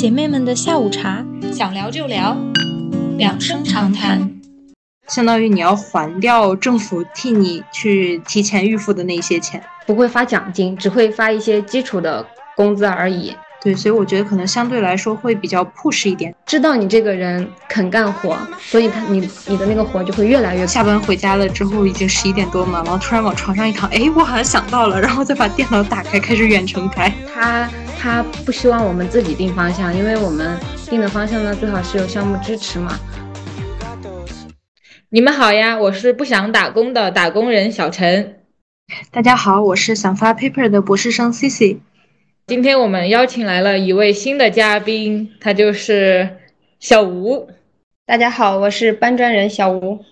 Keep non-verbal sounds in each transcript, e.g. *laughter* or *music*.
姐妹们的下午茶，想聊就聊，两声长谈。相当于你要还掉政府替你去提前预付的那些钱，不会发奖金，只会发一些基础的工资而已。对，所以我觉得可能相对来说会比较 push 一点，知道你这个人肯干活，所以他你你的那个活就会越来越。下班回家了之后已经十一点多嘛，然后突然往床上一躺，哎，我好像想到了，然后再把电脑打开开始远程开。他他不希望我们自己定方向，因为我们定的方向呢最好是有项目支持嘛。你们好呀，我是不想打工的打工人小陈。大家好，我是想发 paper 的博士生 Cici。今天我们邀请来了一位新的嘉宾，他就是小吴。大家好，我是搬砖人小吴。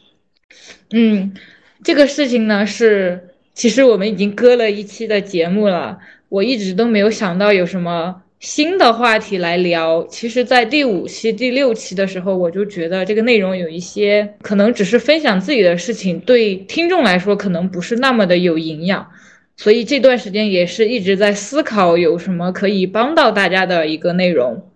嗯，这个事情呢是，其实我们已经搁了一期的节目了，我一直都没有想到有什么新的话题来聊。其实，在第五期、第六期的时候，我就觉得这个内容有一些可能只是分享自己的事情，对听众来说可能不是那么的有营养。所以这段时间也是一直在思考有什么可以帮到大家的一个内容。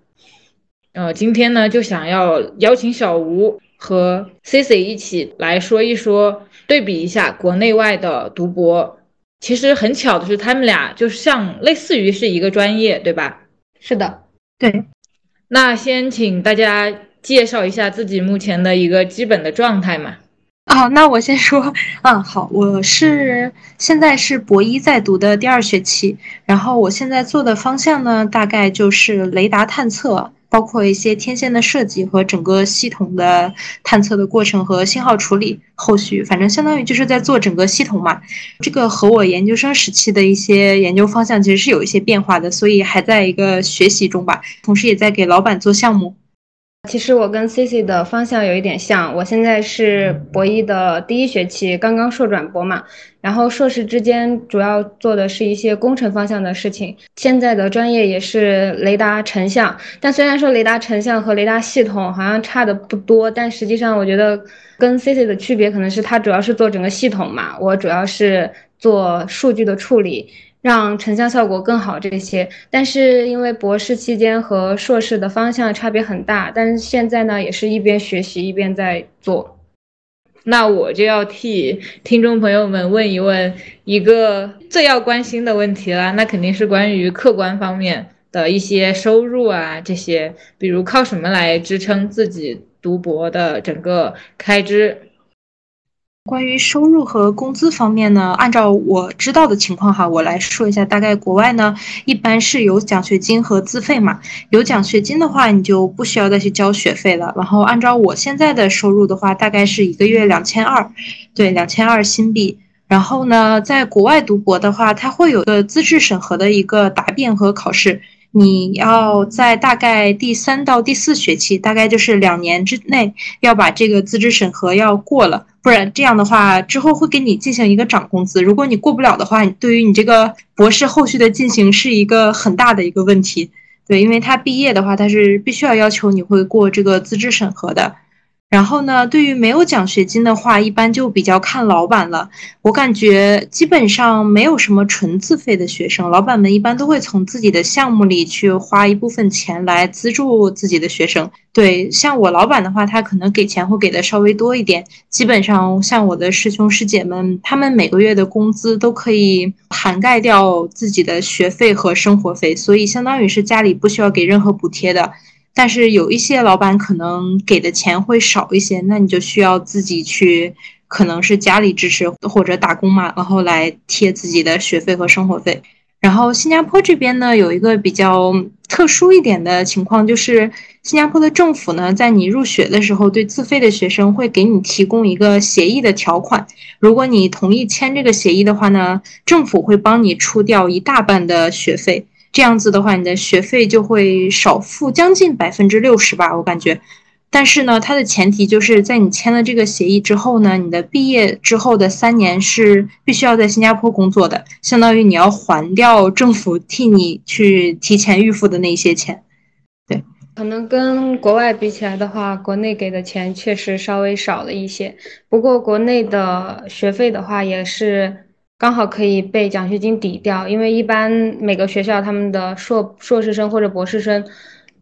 呃，今天呢就想要邀请小吴和 C C 一起来说一说，对比一下国内外的读博。其实很巧的是，他们俩就是像类似于是一个专业，对吧？是的，对。那先请大家介绍一下自己目前的一个基本的状态嘛。哦，那我先说，嗯，好，我是现在是博一在读的第二学期，然后我现在做的方向呢，大概就是雷达探测，包括一些天线的设计和整个系统的探测的过程和信号处理。后续反正相当于就是在做整个系统嘛。这个和我研究生时期的一些研究方向其实是有一些变化的，所以还在一个学习中吧，同时也在给老板做项目。其实我跟 C C 的方向有一点像，我现在是博一的第一学期，刚刚硕转博嘛，然后硕士之间主要做的是一些工程方向的事情。现在的专业也是雷达成像，但虽然说雷达成像和雷达系统好像差的不多，但实际上我觉得跟 C C 的区别可能是它主要是做整个系统嘛，我主要是做数据的处理。让成像效果更好这些，但是因为博士期间和硕士的方向差别很大，但是现在呢也是一边学习一边在做。那我就要替听众朋友们问一问一个最要关心的问题了，那肯定是关于客观方面的一些收入啊这些，比如靠什么来支撑自己读博的整个开支。关于收入和工资方面呢，按照我知道的情况哈，我来说一下。大概国外呢，一般是有奖学金和自费嘛。有奖学金的话，你就不需要再去交学费了。然后按照我现在的收入的话，大概是一个月两千二，对，两千二新币。然后呢，在国外读博的话，它会有个资质审核的一个答辩和考试。你要在大概第三到第四学期，大概就是两年之内，要把这个资质审核要过了，不然这样的话之后会给你进行一个涨工资。如果你过不了的话，对于你这个博士后续的进行是一个很大的一个问题。对，因为他毕业的话，他是必须要要求你会过这个资质审核的。然后呢，对于没有奖学金的话，一般就比较看老板了。我感觉基本上没有什么纯自费的学生，老板们一般都会从自己的项目里去花一部分钱来资助自己的学生。对，像我老板的话，他可能给钱会给的稍微多一点。基本上像我的师兄师姐们，他们每个月的工资都可以涵盖掉自己的学费和生活费，所以相当于是家里不需要给任何补贴的。但是有一些老板可能给的钱会少一些，那你就需要自己去，可能是家里支持或者打工嘛，然后来贴自己的学费和生活费。然后新加坡这边呢，有一个比较特殊一点的情况，就是新加坡的政府呢，在你入学的时候，对自费的学生会给你提供一个协议的条款，如果你同意签这个协议的话呢，政府会帮你出掉一大半的学费。这样子的话，你的学费就会少付将近百分之六十吧，我感觉。但是呢，它的前提就是在你签了这个协议之后呢，你的毕业之后的三年是必须要在新加坡工作的，相当于你要还掉政府替你去提前预付的那些钱。对，可能跟国外比起来的话，国内给的钱确实稍微少了一些。不过国内的学费的话，也是。刚好可以被奖学金抵掉，因为一般每个学校他们的硕硕士生或者博士生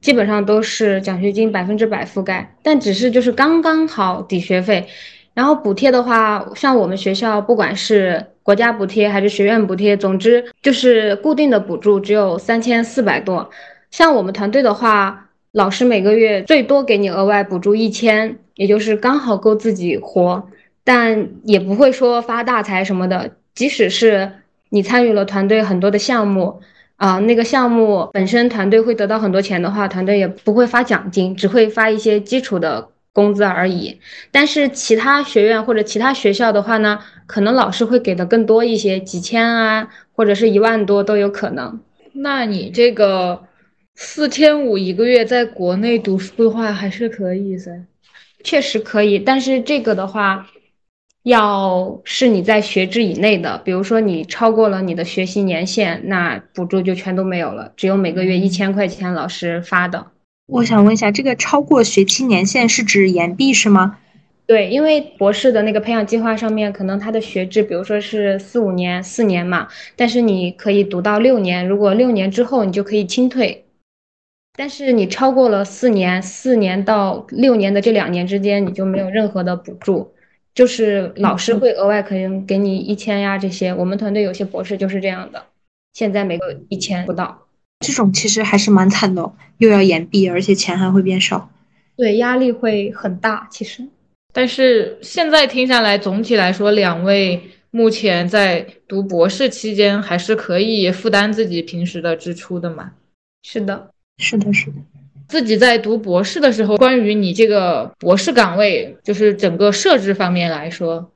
基本上都是奖学金百分之百覆盖，但只是就是刚刚好抵学费。然后补贴的话，像我们学校，不管是国家补贴还是学院补贴，总之就是固定的补助只有三千四百多。像我们团队的话，老师每个月最多给你额外补助一千，也就是刚好够自己活，但也不会说发大财什么的。即使是你参与了团队很多的项目，啊，那个项目本身团队会得到很多钱的话，团队也不会发奖金，只会发一些基础的。工资而已，但是其他学院或者其他学校的话呢，可能老师会给的更多一些，几千啊，或者是一万多都有可能。那你这个四千五一个月在国内读书的话，还是可以噻？确实可以，但是这个的话，要是你在学制以内的，比如说你超过了你的学习年限，那补助就全都没有了，只有每个月一千块钱老师发的。我想问一下，这个超过学期年限是指延毕是吗？对，因为博士的那个培养计划上面，可能他的学制，比如说是四五年、四年嘛，但是你可以读到六年，如果六年之后你就可以清退。但是你超过了四年，四年到六年的这两年之间，你就没有任何的补助，就是老师会额外可能给你一千呀这些。我们团队有些博士就是这样的，现在每个一千不到。这种其实还是蛮惨的，又要延毕，而且钱还会变少，对，压力会很大。其实，但是现在听下来，总体来说，两位目前在读博士期间还是可以负担自己平时的支出的嘛？是的，是的，是的。自己在读博士的时候，关于你这个博士岗位，就是整个设置方面来说。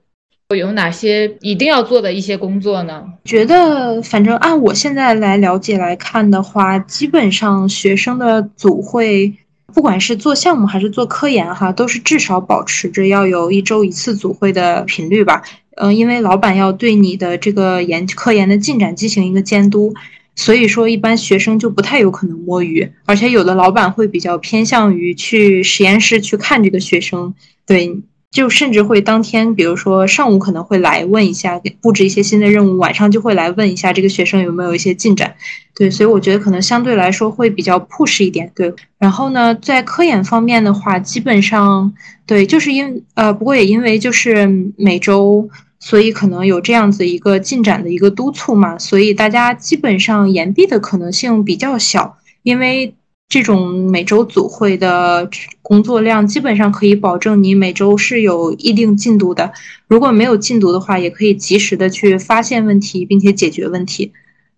有哪些一定要做的一些工作呢？觉得反正按我现在来了解来看的话，基本上学生的组会，不管是做项目还是做科研哈，都是至少保持着要有一周一次组会的频率吧。嗯，因为老板要对你的这个研科研的进展进行一个监督，所以说一般学生就不太有可能摸鱼，而且有的老板会比较偏向于去实验室去看这个学生，对。就甚至会当天，比如说上午可能会来问一下，布置一些新的任务，晚上就会来问一下这个学生有没有一些进展。对，所以我觉得可能相对来说会比较 push 一点。对，然后呢，在科研方面的话，基本上对，就是因呃，不过也因为就是每周，所以可能有这样子一个进展的一个督促嘛，所以大家基本上延毕的可能性比较小，因为。这种每周组会的工作量，基本上可以保证你每周是有一定进度的。如果没有进度的话，也可以及时的去发现问题，并且解决问题。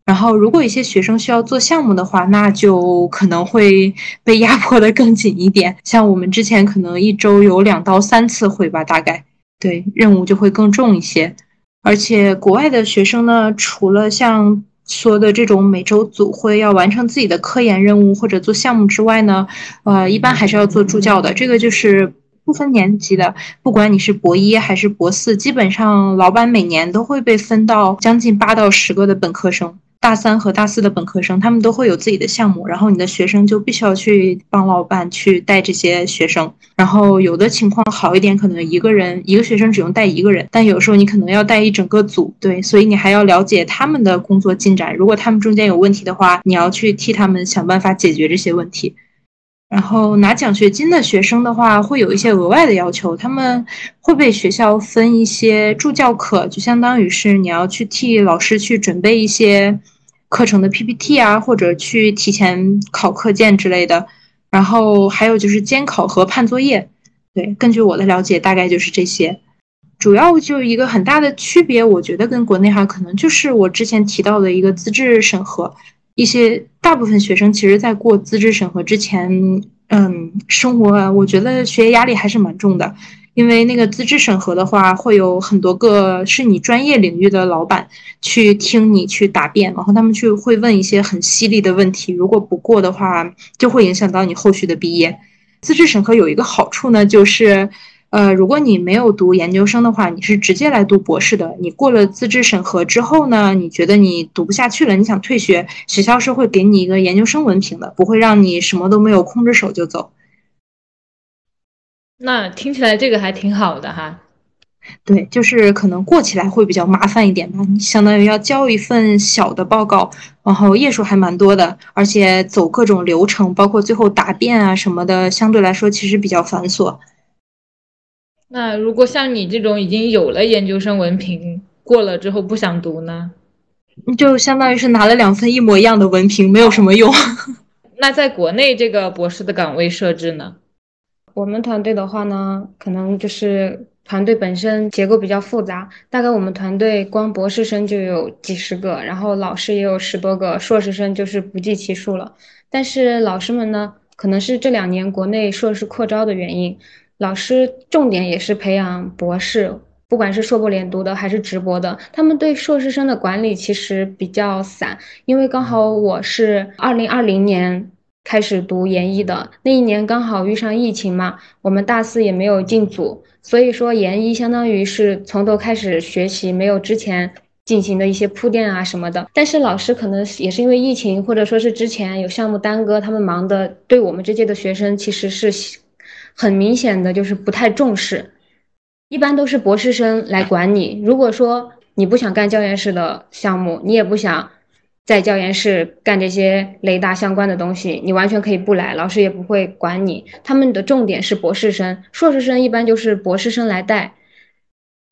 然后，如果一些学生需要做项目的话，那就可能会被压迫的更紧一点。像我们之前可能一周有两到三次会吧，大概对任务就会更重一些。而且，国外的学生呢，除了像说的这种每周组会要完成自己的科研任务或者做项目之外呢，呃，一般还是要做助教的。这个就是不分年级的，不管你是博一还是博四，基本上老板每年都会被分到将近八到十个的本科生。大三和大四的本科生，他们都会有自己的项目，然后你的学生就必须要去帮老板去带这些学生。然后有的情况好一点，可能一个人一个学生只用带一个人，但有时候你可能要带一整个组，对，所以你还要了解他们的工作进展。如果他们中间有问题的话，你要去替他们想办法解决这些问题。然后拿奖学金的学生的话，会有一些额外的要求，他们会被学校分一些助教课，就相当于是你要去替老师去准备一些课程的 PPT 啊，或者去提前考课件之类的。然后还有就是监考和判作业。对，根据我的了解，大概就是这些。主要就一个很大的区别，我觉得跟国内哈可能就是我之前提到的一个资质审核。一些大部分学生其实，在过资质审核之前，嗯，生活我觉得学业压力还是蛮重的，因为那个资质审核的话，会有很多个是你专业领域的老板去听你去答辩，然后他们去会问一些很犀利的问题，如果不过的话，就会影响到你后续的毕业。资质审核有一个好处呢，就是。呃，如果你没有读研究生的话，你是直接来读博士的。你过了资质审核之后呢，你觉得你读不下去了，你想退学，学校是会给你一个研究生文凭的，不会让你什么都没有空着手就走。那听起来这个还挺好的哈。对，就是可能过起来会比较麻烦一点吧。你相当于要交一份小的报告，然后页数还蛮多的，而且走各种流程，包括最后答辩啊什么的，相对来说其实比较繁琐。那如果像你这种已经有了研究生文凭，过了之后不想读呢？就相当于是拿了两份一模一样的文凭，没有什么用。*laughs* 那在国内这个博士的岗位设置呢？我们团队的话呢，可能就是团队本身结构比较复杂，大概我们团队光博士生就有几十个，然后老师也有十多个，硕士生就是不计其数了。但是老师们呢，可能是这两年国内硕士扩招的原因，老师重点也是培养博士。不管是硕博连读的还是直博的，他们对硕士生的管理其实比较散，因为刚好我是二零二零年开始读研一的，那一年刚好遇上疫情嘛，我们大四也没有进组，所以说研一相当于是从头开始学习，没有之前进行的一些铺垫啊什么的。但是老师可能也是因为疫情，或者说是之前有项目耽搁，他们忙的对我们这届的学生其实是很明显的就是不太重视。一般都是博士生来管你。如果说你不想干教研室的项目，你也不想在教研室干这些雷达相关的东西，你完全可以不来，老师也不会管你。他们的重点是博士生，硕士生一般就是博士生来带。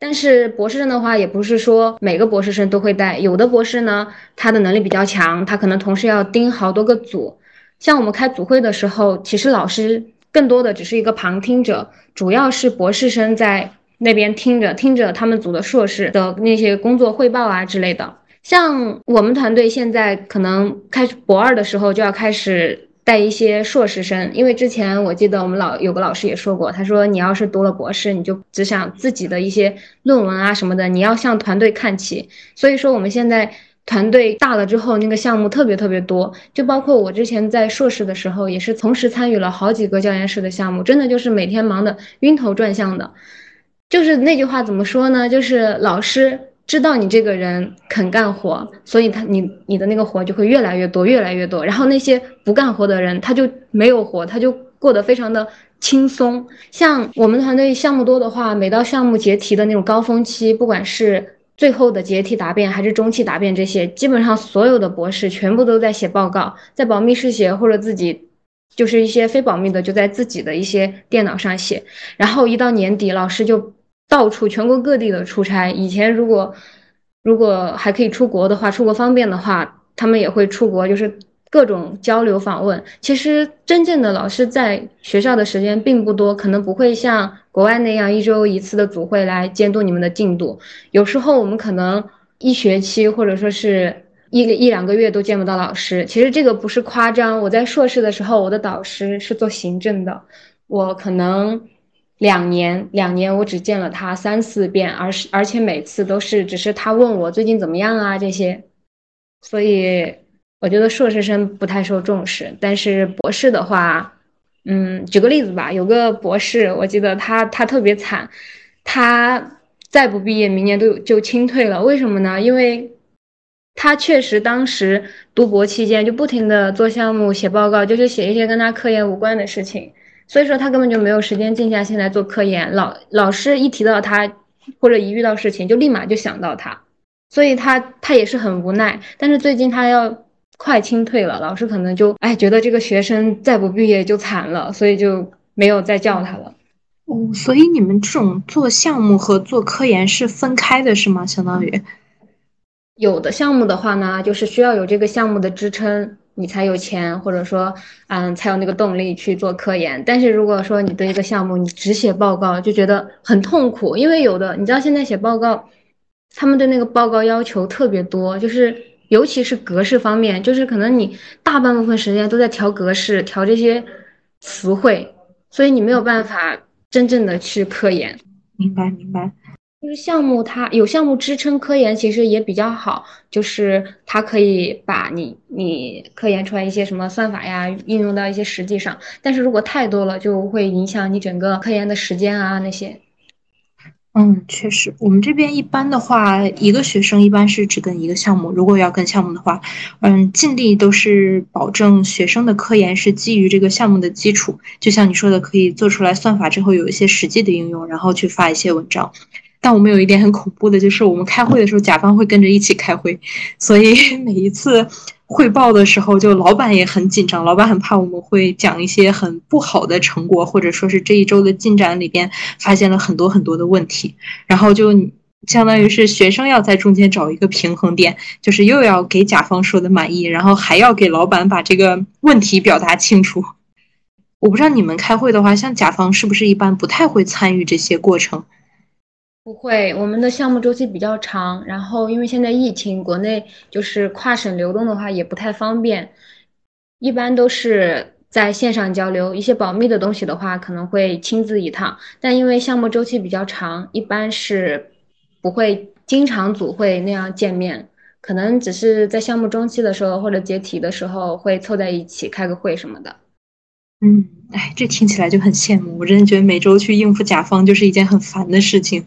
但是博士生的话，也不是说每个博士生都会带，有的博士呢，他的能力比较强，他可能同时要盯好多个组。像我们开组会的时候，其实老师更多的只是一个旁听者，主要是博士生在。那边听着听着，他们组的硕士的那些工作汇报啊之类的。像我们团队现在可能开始博二的时候就要开始带一些硕士生，因为之前我记得我们老有个老师也说过，他说你要是读了博士，你就只想自己的一些论文啊什么的，你要向团队看齐。所以说我们现在团队大了之后，那个项目特别特别多，就包括我之前在硕士的时候，也是同时参与了好几个教研室的项目，真的就是每天忙得晕头转向的。就是那句话怎么说呢？就是老师知道你这个人肯干活，所以他你你的那个活就会越来越多，越来越多。然后那些不干活的人，他就没有活，他就过得非常的轻松。像我们团队项目多的话，每到项目结题的那种高峰期，不管是最后的结题答辩还是中期答辩，这些基本上所有的博士全部都在写报告，在保密室写或者自己。就是一些非保密的，就在自己的一些电脑上写。然后一到年底，老师就到处全国各地的出差。以前如果如果还可以出国的话，出国方便的话，他们也会出国，就是各种交流访问。其实真正的老师在学校的时间并不多，可能不会像国外那样一周一次的组会来监督你们的进度。有时候我们可能一学期或者说是。一一两个月都见不到老师，其实这个不是夸张。我在硕士的时候，我的导师是做行政的，我可能两年两年我只见了他三四遍，而是而且每次都是只是他问我最近怎么样啊这些。所以我觉得硕士生不太受重视，但是博士的话，嗯，举个例子吧，有个博士，我记得他他特别惨，他再不毕业，明年都就清退了。为什么呢？因为。他确实当时读博期间就不停的做项目、写报告，就是写一些跟他科研无关的事情，所以说他根本就没有时间静下心来做科研。老老师一提到他，或者一遇到事情，就立马就想到他，所以他他也是很无奈。但是最近他要快清退了，老师可能就哎觉得这个学生再不毕业就惨了，所以就没有再叫他了。哦，所以你们这种做项目和做科研是分开的，是吗？相当于？有的项目的话呢，就是需要有这个项目的支撑，你才有钱，或者说，嗯，才有那个动力去做科研。但是如果说你对一个项目你只写报告，就觉得很痛苦，因为有的你知道现在写报告，他们对那个报告要求特别多，就是尤其是格式方面，就是可能你大半部分时间都在调格式、调这些词汇，所以你没有办法真正的去科研。明白，明白。就是项目，它有项目支撑科研，其实也比较好。就是它可以把你你科研出来一些什么算法呀，应用到一些实际上。但是如果太多了，就会影响你整个科研的时间啊那些。嗯，确实，我们这边一般的话，一个学生一般是只跟一个项目。如果要跟项目的话，嗯，尽力都是保证学生的科研是基于这个项目的基础。就像你说的，可以做出来算法之后有一些实际的应用，然后去发一些文章。但我们有一点很恐怖的，就是我们开会的时候，甲方会跟着一起开会，所以 *laughs* 每一次汇报的时候，就老板也很紧张，老板很怕我们会讲一些很不好的成果，或者说是这一周的进展里边发现了很多很多的问题，然后就相当于是学生要在中间找一个平衡点，就是又要给甲方说的满意，然后还要给老板把这个问题表达清楚。我不知道你们开会的话，像甲方是不是一般不太会参与这些过程？不会，我们的项目周期比较长，然后因为现在疫情，国内就是跨省流动的话也不太方便，一般都是在线上交流。一些保密的东西的话，可能会亲自一趟，但因为项目周期比较长，一般是不会经常组会那样见面，可能只是在项目中期的时候或者结题的时候会凑在一起开个会什么的。嗯，哎，这听起来就很羡慕，我真的觉得每周去应付甲方就是一件很烦的事情。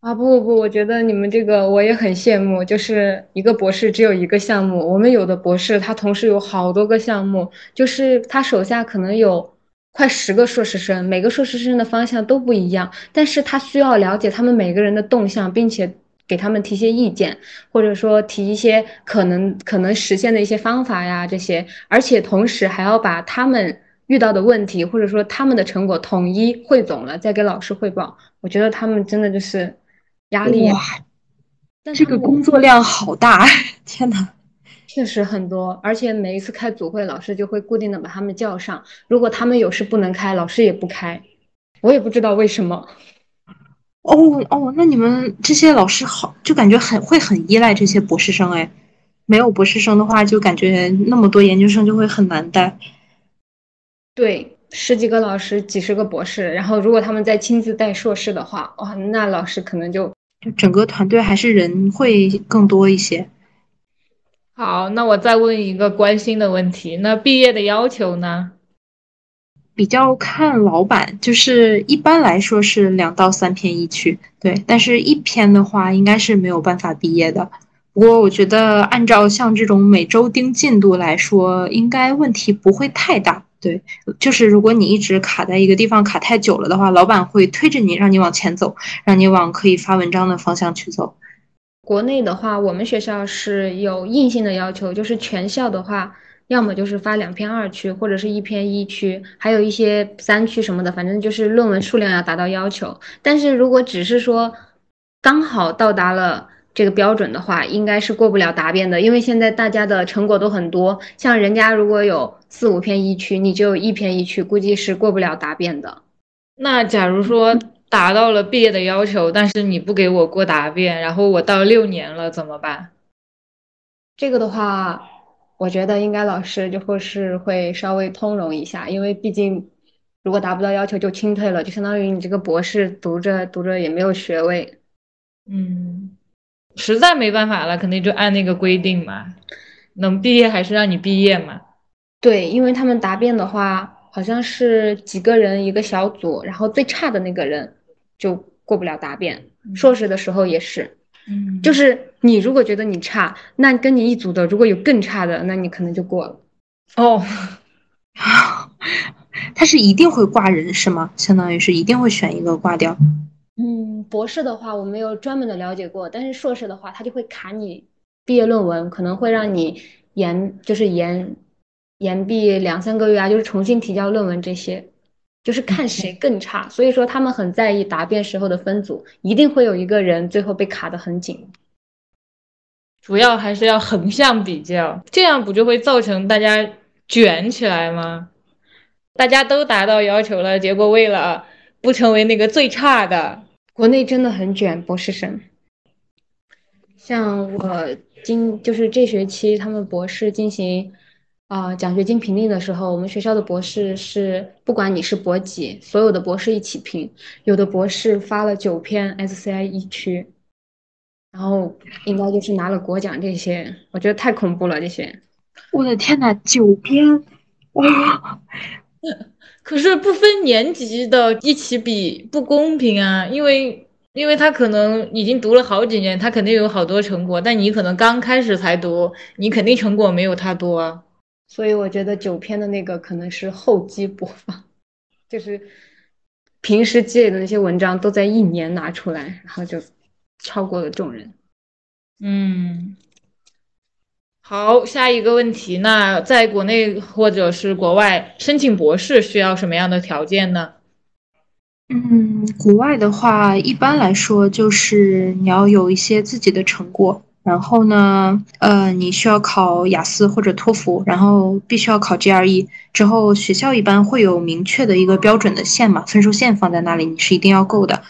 啊不不不，我觉得你们这个我也很羡慕，就是一个博士只有一个项目，我们有的博士他同时有好多个项目，就是他手下可能有快十个硕士生，每个硕士生的方向都不一样，但是他需要了解他们每个人的动向，并且给他们提些意见，或者说提一些可能可能实现的一些方法呀这些，而且同时还要把他们遇到的问题或者说他们的成果统一汇总了再给老师汇报，我觉得他们真的就是。压力哇，但这个工作量好大，*laughs* 天呐，确实很多，而且每一次开组会，老师就会固定的把他们叫上。如果他们有事不能开，老师也不开。我也不知道为什么。哦哦，那你们这些老师好，就感觉很会很依赖这些博士生哎。没有博士生的话，就感觉那么多研究生就会很难带。对。十几个老师，几十个博士，然后如果他们再亲自带硕士的话，哇，那老师可能就就整个团队还是人会更多一些。好，那我再问一个关心的问题，那毕业的要求呢？比较看老板，就是一般来说是两到三篇一区，对，但是一篇的话应该是没有办法毕业的。不过我觉得按照像这种每周盯进度来说，应该问题不会太大。对，就是如果你一直卡在一个地方卡太久了的话，老板会推着你，让你往前走，让你往可以发文章的方向去走。国内的话，我们学校是有硬性的要求，就是全校的话，要么就是发两篇二区，或者是一篇一区，还有一些三区什么的，反正就是论文数量要达到要求。但是如果只是说刚好到达了。这个标准的话，应该是过不了答辩的，因为现在大家的成果都很多，像人家如果有四五篇一区，你就一篇一区，估计是过不了答辩的。那假如说达到了毕业的要求，但是你不给我过答辩，然后我到六年了怎么办？这个的话，我觉得应该老师就会是会稍微通融一下，因为毕竟如果达不到要求就清退了，就相当于你这个博士读着读着也没有学位。嗯。实在没办法了，肯定就按那个规定嘛，能毕业还是让你毕业嘛。对，因为他们答辩的话，好像是几个人一个小组，然后最差的那个人就过不了答辩。硕士的时候也是，嗯，就是你如果觉得你差，那跟你一组的如果有更差的，那你可能就过了。哦，*laughs* 他是一定会挂人是吗？相当于是一定会选一个挂掉。嗯，博士的话我没有专门的了解过，但是硕士的话，他就会卡你毕业论文，可能会让你延，就是延延毕两三个月啊，就是重新提交论文这些，就是看谁更差。所以说他们很在意答辩时候的分组，一定会有一个人最后被卡的很紧。主要还是要横向比较，这样不就会造成大家卷起来吗？大家都达到要求了，结果为了不成为那个最差的。国内真的很卷，博士生。像我今就是这学期他们博士进行啊奖学金评定的时候，我们学校的博士是不管你是博几，所有的博士一起评。有的博士发了九篇 SCI 一区，然后应该就是拿了国奖这些，我觉得太恐怖了这些。我的天呐，九篇哇！*laughs* 可是不分年级的一起比不公平啊，因为因为他可能已经读了好几年，他肯定有好多成果，但你可能刚开始才读，你肯定成果没有他多啊。所以我觉得九篇的那个可能是厚积薄发，就是平时积累的那些文章都在一年拿出来，然后就超过了众人。嗯，好，下一个问题，那在国内或者是国外申请博士需要什么样的条件呢？嗯，国外的话，一般来说就是你要有一些自己的成果。然后呢，呃，你需要考雅思或者托福，然后必须要考 GRE。之后学校一般会有明确的一个标准的线嘛，分数线放在那里，你是一定要够的。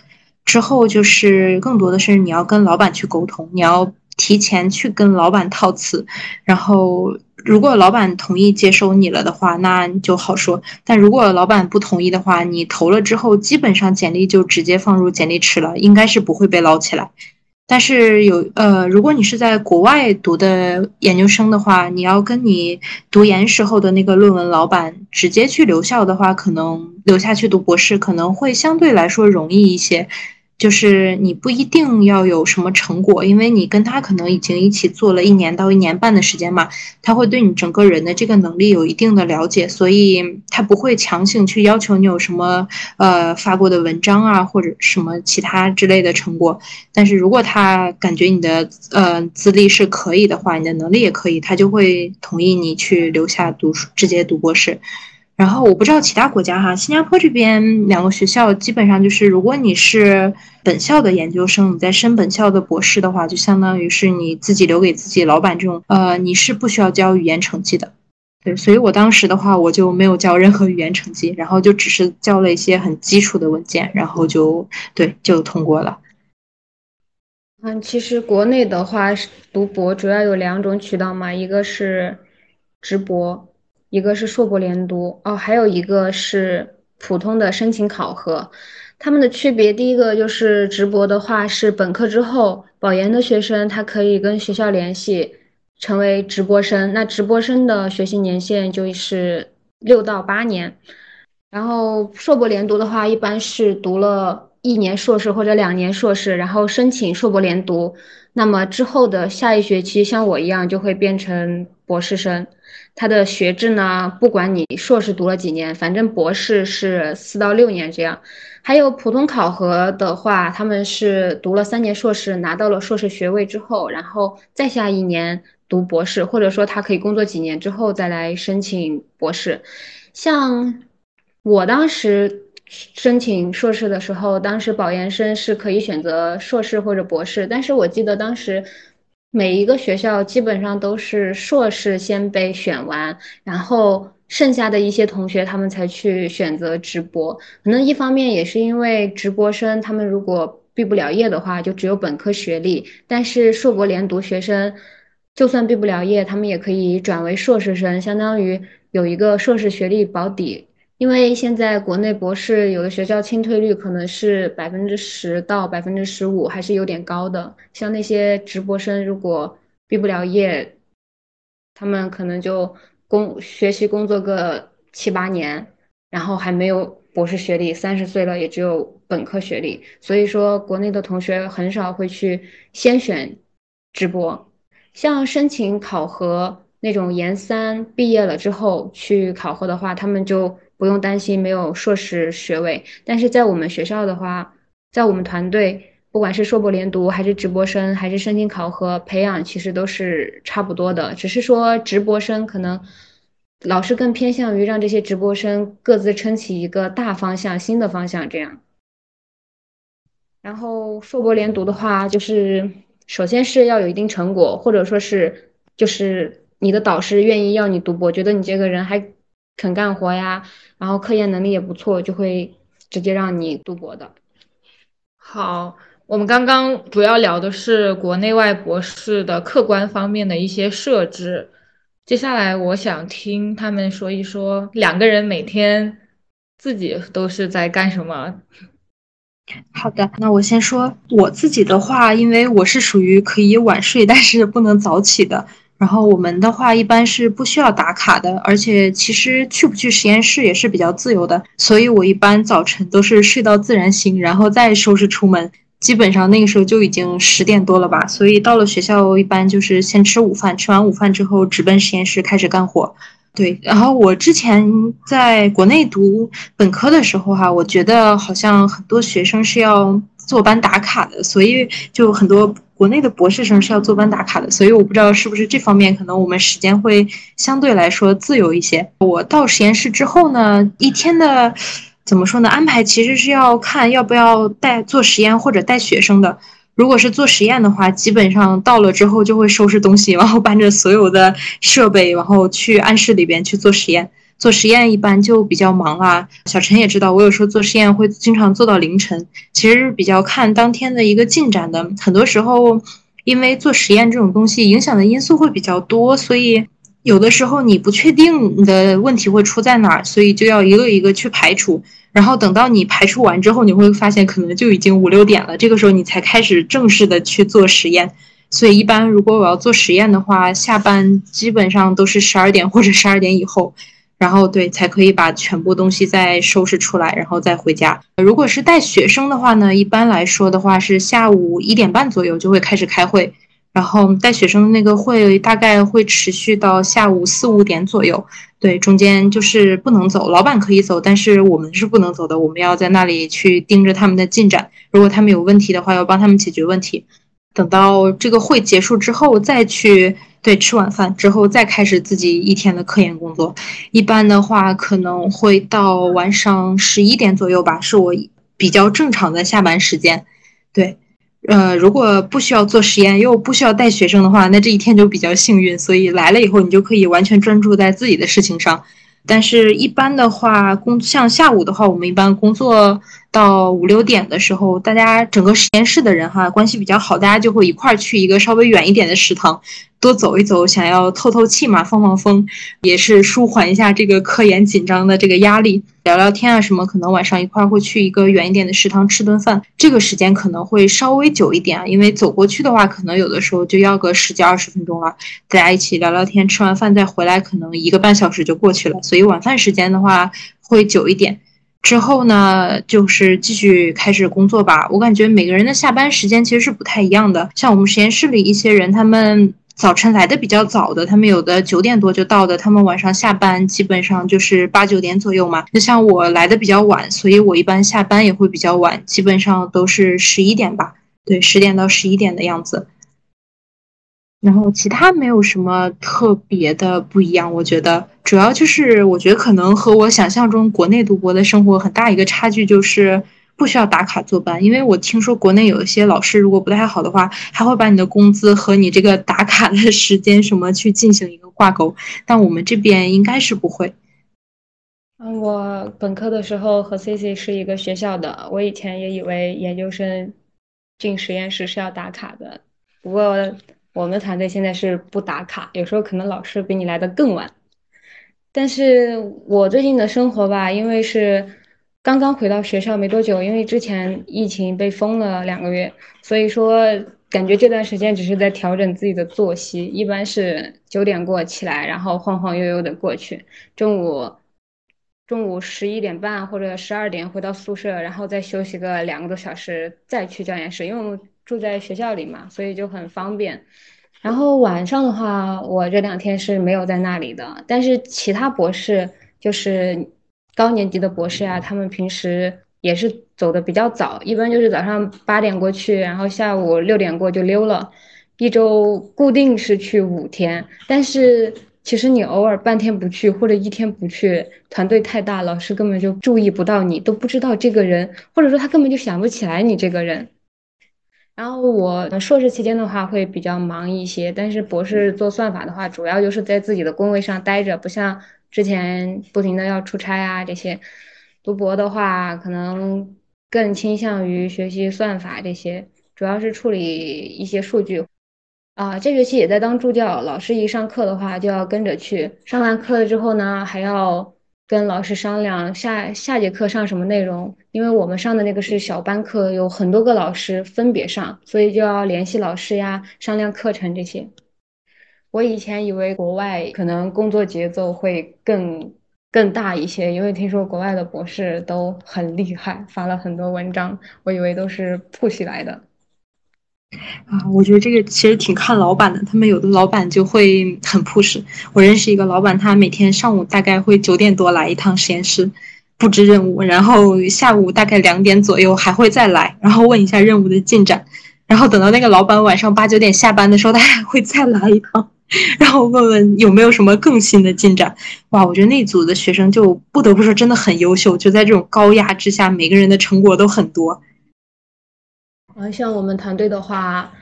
之后就是更多的是你要跟老板去沟通，你要提前去跟老板套词。然后如果老板同意接收你了的话，那就好说；但如果老板不同意的话，你投了之后，基本上简历就直接放入简历池了，应该是不会被捞起来。但是有呃，如果你是在国外读的研究生的话，你要跟你读研时候的那个论文老板直接去留校的话，可能留下去读博士可能会相对来说容易一些。就是你不一定要有什么成果，因为你跟他可能已经一起做了一年到一年半的时间嘛，他会对你整个人的这个能力有一定的了解，所以他不会强行去要求你有什么呃发过的文章啊或者什么其他之类的成果。但是如果他感觉你的呃资历是可以的话，你的能力也可以，他就会同意你去留下读书，直接读博士。然后我不知道其他国家哈，新加坡这边两个学校基本上就是，如果你是本校的研究生，你在升本校的博士的话，就相当于是你自己留给自己老板这种，呃，你是不需要交语言成绩的。对，所以我当时的话，我就没有交任何语言成绩，然后就只是交了一些很基础的文件，然后就对就通过了。嗯，其实国内的话，读博主要有两种渠道嘛，一个是直博。一个是硕博连读哦，还有一个是普通的申请考核，他们的区别，第一个就是直博的话是本科之后保研的学生，他可以跟学校联系，成为直博生。那直博生的学习年限就是六到八年，然后硕博连读的话，一般是读了一年硕士或者两年硕士，然后申请硕博连读，那么之后的下一学期像我一样就会变成博士生。他的学制呢，不管你硕士读了几年，反正博士是四到六年这样。还有普通考核的话，他们是读了三年硕士，拿到了硕士学位之后，然后再下一年读博士，或者说他可以工作几年之后再来申请博士。像我当时申请硕士的时候，当时保研生是可以选择硕士或者博士，但是我记得当时。每一个学校基本上都是硕士先被选完，然后剩下的一些同学他们才去选择直播。可能一方面也是因为直播生他们如果毕不了业的话，就只有本科学历；但是硕博连读学生就算毕不了业，他们也可以转为硕士生，相当于有一个硕士学历保底。因为现在国内博士有的学校清退率可能是百分之十到百分之十五，还是有点高的。像那些直播生，如果毕不了业，他们可能就工学习工作个七八年，然后还没有博士学历，三十岁了也只有本科学历。所以说，国内的同学很少会去先选直播，像申请考核那种研三毕业了之后去考核的话，他们就。不用担心没有硕士学位，但是在我们学校的话，在我们团队，不管是硕博连读，还是直播生，还是申请考核培养，其实都是差不多的。只是说直播生可能老师更偏向于让这些直播生各自撑起一个大方向、新的方向这样。然后硕博连读的话，就是首先是要有一定成果，或者说是就是你的导师愿意要你读博，觉得你这个人还。肯干活呀，然后科研能力也不错，就会直接让你读博的。好，我们刚刚主要聊的是国内外博士的客观方面的一些设置，接下来我想听他们说一说两个人每天自己都是在干什么。好的，那我先说我自己的话，因为我是属于可以晚睡，但是不能早起的。然后我们的话一般是不需要打卡的，而且其实去不去实验室也是比较自由的，所以我一般早晨都是睡到自然醒，然后再收拾出门。基本上那个时候就已经十点多了吧，所以到了学校一般就是先吃午饭，吃完午饭之后直奔实验室开始干活。对，然后我之前在国内读本科的时候哈，我觉得好像很多学生是要坐班打卡的，所以就很多国内的博士生是要坐班打卡的，所以我不知道是不是这方面可能我们时间会相对来说自由一些。我到实验室之后呢，一天的怎么说呢？安排其实是要看要不要带做实验或者带学生的。如果是做实验的话，基本上到了之后就会收拾东西，然后搬着所有的设备，然后去暗室里边去做实验。做实验一般就比较忙啦。小陈也知道，我有时候做实验会经常做到凌晨，其实比较看当天的一个进展的。很多时候，因为做实验这种东西影响的因素会比较多，所以有的时候你不确定你的问题会出在哪儿，所以就要一个一个去排除。然后等到你排除完之后，你会发现可能就已经五六点了。这个时候你才开始正式的去做实验。所以一般如果我要做实验的话，下班基本上都是十二点或者十二点以后，然后对才可以把全部东西再收拾出来，然后再回家。如果是带学生的话呢，一般来说的话是下午一点半左右就会开始开会。然后带学生的那个会大概会持续到下午四五点左右，对，中间就是不能走，老板可以走，但是我们是不能走的，我们要在那里去盯着他们的进展，如果他们有问题的话，要帮他们解决问题。等到这个会结束之后，再去对吃晚饭之后，再开始自己一天的科研工作。一般的话，可能会到晚上十一点左右吧，是我比较正常的下班时间，对。呃，如果不需要做实验，又不需要带学生的话，那这一天就比较幸运。所以来了以后，你就可以完全专注在自己的事情上。但是，一般的话，工像下午的话，我们一般工作到五六点的时候，大家整个实验室的人哈关系比较好，大家就会一块儿去一个稍微远一点的食堂。多走一走，想要透透气嘛，放放风，也是舒缓一下这个科研紧张的这个压力，聊聊天啊什么。可能晚上一块儿会去一个远一点的食堂吃顿饭，这个时间可能会稍微久一点啊，因为走过去的话，可能有的时候就要个十几二十分钟了。大家一起聊聊天，吃完饭再回来，可能一个半小时就过去了。所以晚饭时间的话会久一点。之后呢，就是继续开始工作吧。我感觉每个人的下班时间其实是不太一样的。像我们实验室里一些人，他们。早晨来的比较早的，他们有的九点多就到的，他们晚上下班基本上就是八九点左右嘛。就像我来的比较晚，所以我一般下班也会比较晚，基本上都是十一点吧，对，十点到十一点的样子。然后其他没有什么特别的不一样，我觉得主要就是我觉得可能和我想象中国内读博的生活很大一个差距就是。不需要打卡坐班，因为我听说国内有一些老师，如果不太好的话，还会把你的工资和你这个打卡的时间什么去进行一个挂钩。但我们这边应该是不会。嗯，我本科的时候和 C C 是一个学校的，我以前也以为研究生进实验室是要打卡的。不过我们团队现在是不打卡，有时候可能老师比你来的更晚。但是我最近的生活吧，因为是。刚刚回到学校没多久，因为之前疫情被封了两个月，所以说感觉这段时间只是在调整自己的作息。一般是九点过起来，然后晃晃悠悠的过去，中午中午十一点半或者十二点回到宿舍，然后再休息个两个多小时，再去教研室。因为我们住在学校里嘛，所以就很方便。然后晚上的话，我这两天是没有在那里的，但是其他博士就是。高年级的博士啊，他们平时也是走的比较早，一般就是早上八点过去，然后下午六点过就溜了。一周固定是去五天，但是其实你偶尔半天不去或者一天不去，团队太大，老师根本就注意不到你，都不知道这个人，或者说他根本就想不起来你这个人。然后我硕士期间的话会比较忙一些，但是博士做算法的话，主要就是在自己的工位上待着，不像。之前不停的要出差啊，这些读博的话，可能更倾向于学习算法这些，主要是处理一些数据。啊，这学期也在当助教，老师一上课的话就要跟着去。上完课了之后呢，还要跟老师商量下下节课上什么内容，因为我们上的那个是小班课，有很多个老师分别上，所以就要联系老师呀，商量课程这些。我以前以为国外可能工作节奏会更更大一些，因为听说国外的博士都很厉害，发了很多文章，我以为都是 push 来的。啊，我觉得这个其实挺看老板的，他们有的老板就会很 push。我认识一个老板，他每天上午大概会九点多来一趟实验室布置任务，然后下午大概两点左右还会再来，然后问一下任务的进展，然后等到那个老板晚上八九点下班的时候，他还会再来一趟，然后问问有没有什么更新的进展。哇，我觉得那组的学生就不得不说真的很优秀，就在这种高压之下，每个人的成果都很多。啊，像我们团队的话，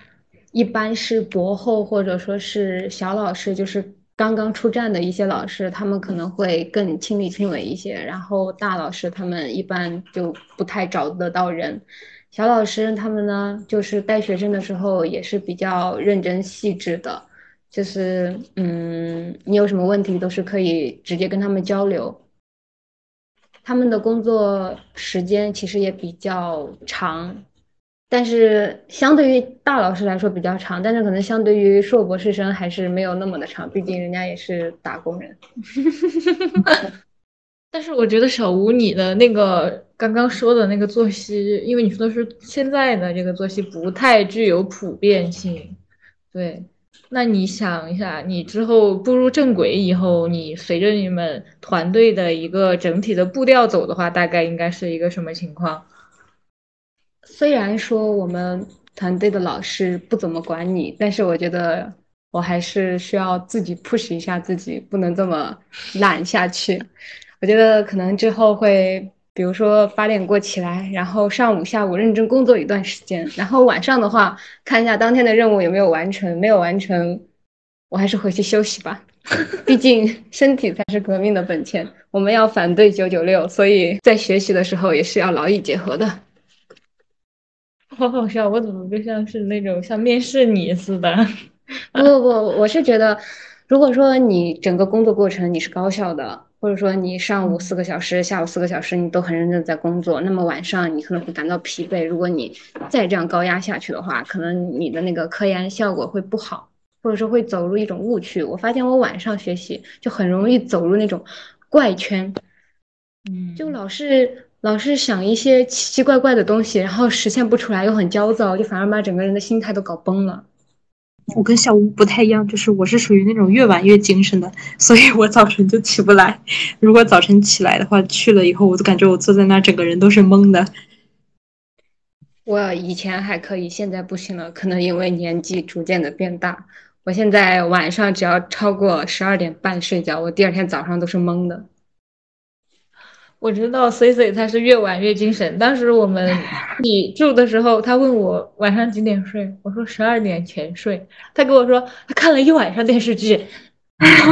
一般是博后或者说是小老师，就是刚刚出站的一些老师，他们可能会更亲力亲为一些。然后大老师他们一般就不太找得到人，小老师他们呢，就是带学生的时候也是比较认真细致的，就是嗯，你有什么问题都是可以直接跟他们交流。他们的工作时间其实也比较长。但是相对于大老师来说比较长，但是可能相对于硕博士生还是没有那么的长，毕竟人家也是打工人。*laughs* 但是我觉得小吴你的那个刚刚说的那个作息，因为你说的是现在的这个作息不太具有普遍性，对。那你想一下，你之后步入正轨以后，你随着你们团队的一个整体的步调走的话，大概应该是一个什么情况？虽然说我们团队的老师不怎么管你，但是我觉得我还是需要自己 push 一下自己，不能这么懒下去。我觉得可能之后会，比如说八点过起来，然后上午、下午认真工作一段时间，然后晚上的话看一下当天的任务有没有完成，没有完成，我还是回去休息吧。毕竟身体才是革命的本钱，我们要反对九九六，所以在学习的时候也是要劳逸结合的。好好笑，我怎么就像是那种像面试你似的？*laughs* 不不不，我是觉得，如果说你整个工作过程你是高效的，或者说你上午四个小时，下午四个小时你都很认真在工作，那么晚上你可能会感到疲惫。如果你再这样高压下去的话，可能你的那个科研效果会不好，或者说会走入一种误区。我发现我晚上学习就很容易走入那种怪圈，嗯，就老是。老是想一些奇奇怪怪的东西，然后实现不出来，又很焦躁，就反而把整个人的心态都搞崩了。我跟小吴不太一样，就是我是属于那种越晚越精神的，所以我早晨就起不来。如果早晨起来的话，去了以后，我就感觉我坐在那，整个人都是懵的。我以前还可以，现在不行了，可能因为年纪逐渐的变大。我现在晚上只要超过十二点半睡觉，我第二天早上都是懵的。我知道 C C 他是越晚越精神。当时我们 *laughs* 你住的时候，他问我晚上几点睡，我说十二点前睡。他跟我说他看了一晚上电视剧，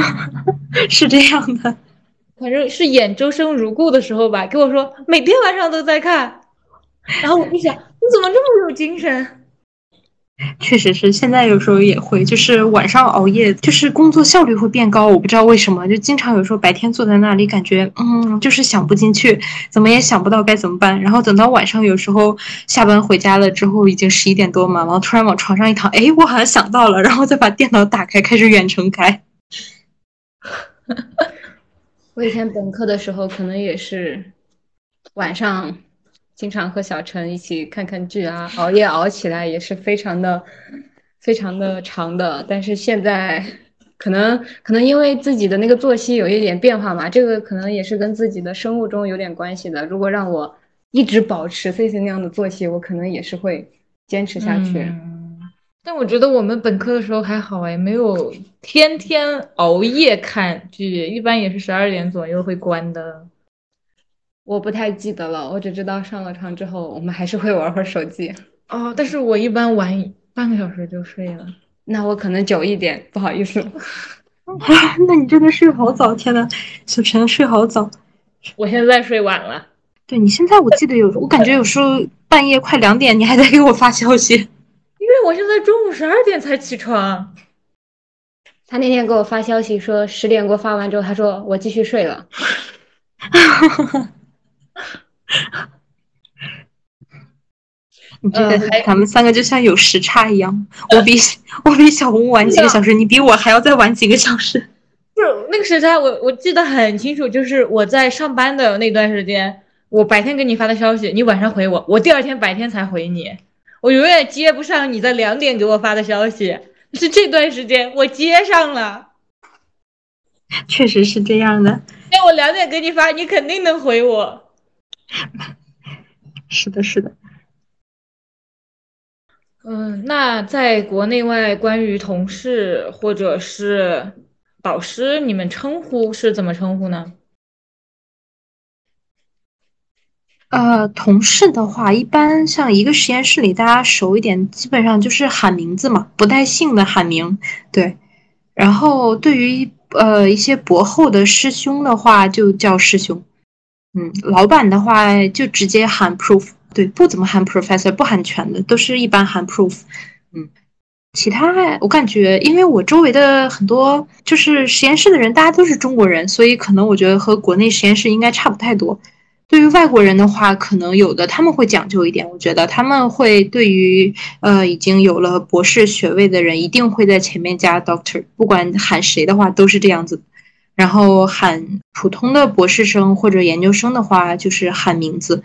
*laughs* 是这样的，*laughs* 反正是演周生如故的时候吧。跟我说每天晚上都在看，然后我就想你怎么这么有精神？确实是，现在有时候也会，就是晚上熬夜，就是工作效率会变高。我不知道为什么，就经常有时候白天坐在那里，感觉嗯，就是想不进去，怎么也想不到该怎么办。然后等到晚上，有时候下班回家了之后，已经十一点多嘛，然后突然往床上一躺，哎，我好像想到了，然后再把电脑打开，开始远程开。*laughs* 我以前本科的时候，可能也是晚上。经常和小陈一起看看剧啊，熬夜熬起来也是非常的、非常的长的。但是现在可能可能因为自己的那个作息有一点变化嘛，这个可能也是跟自己的生物钟有点关系的。如果让我一直保持 C C 那样的作息，我可能也是会坚持下去。但我觉得我们本科的时候还好哎，没有天天熬夜看剧，一般也是十二点左右会关的。我不太记得了，我只知道上了床之后，我们还是会玩会儿手机。哦，但是我一般玩半个小时就睡了。那我可能久一点，不好意思。*laughs* 那你真的睡好早，天呐，小陈睡好早。我现在睡晚了。对你现在，我记得有，我感觉有时候半夜快两点，你还在给我发消息。*laughs* 因为我现在中午十二点才起床。他那天给我发消息说十点给我发完之后，他说我继续睡了。*laughs* *laughs* 你这个，咱们三个就像有时差一样。我比我比小红晚几个小时，你比我还要再晚几个小时。*laughs* 不是那个时差，我我记得很清楚，就是我在上班的那段时间，我白天给你发的消息，你晚上回我，我第二天白天才回你。我永远接不上你在两点给我发的消息，是这段时间我接上了。确实是这样的。那我两点给你发，你肯定能回我。*laughs* 是的，是的。嗯，那在国内外，关于同事或者是导师，你们称呼是怎么称呼呢？呃，同事的话，一般像一个实验室里，大家熟一点，基本上就是喊名字嘛，不带姓的喊名。对，然后对于呃一些博后的师兄的话，就叫师兄。嗯，老板的话就直接喊 proof。对，不怎么喊 professor，不喊全的，都是一般喊 proof。嗯，其他我感觉，因为我周围的很多就是实验室的人，大家都是中国人，所以可能我觉得和国内实验室应该差不太多。对于外国人的话，可能有的他们会讲究一点。我觉得他们会对于呃已经有了博士学位的人，一定会在前面加 doctor，不管喊谁的话都是这样子。然后喊普通的博士生或者研究生的话，就是喊名字。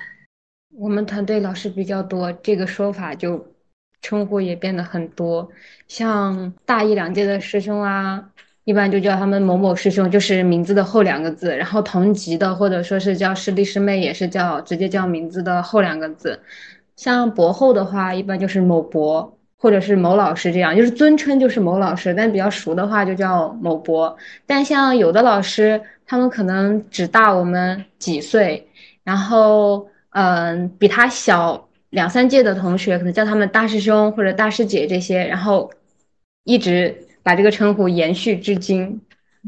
我们团队老师比较多，这个说法就称呼也变得很多，像大一两届的师兄啊。一般就叫他们某某师兄，就是名字的后两个字。然后同级的或者说是叫师弟师妹，也是叫直接叫名字的后两个字。像博后的话，一般就是某博或者是某老师这样，就是尊称就是某老师，但比较熟的话就叫某博。但像有的老师，他们可能只大我们几岁，然后嗯，比他小两三届的同学，可能叫他们大师兄或者大师姐这些，然后一直。把这个称呼延续至今，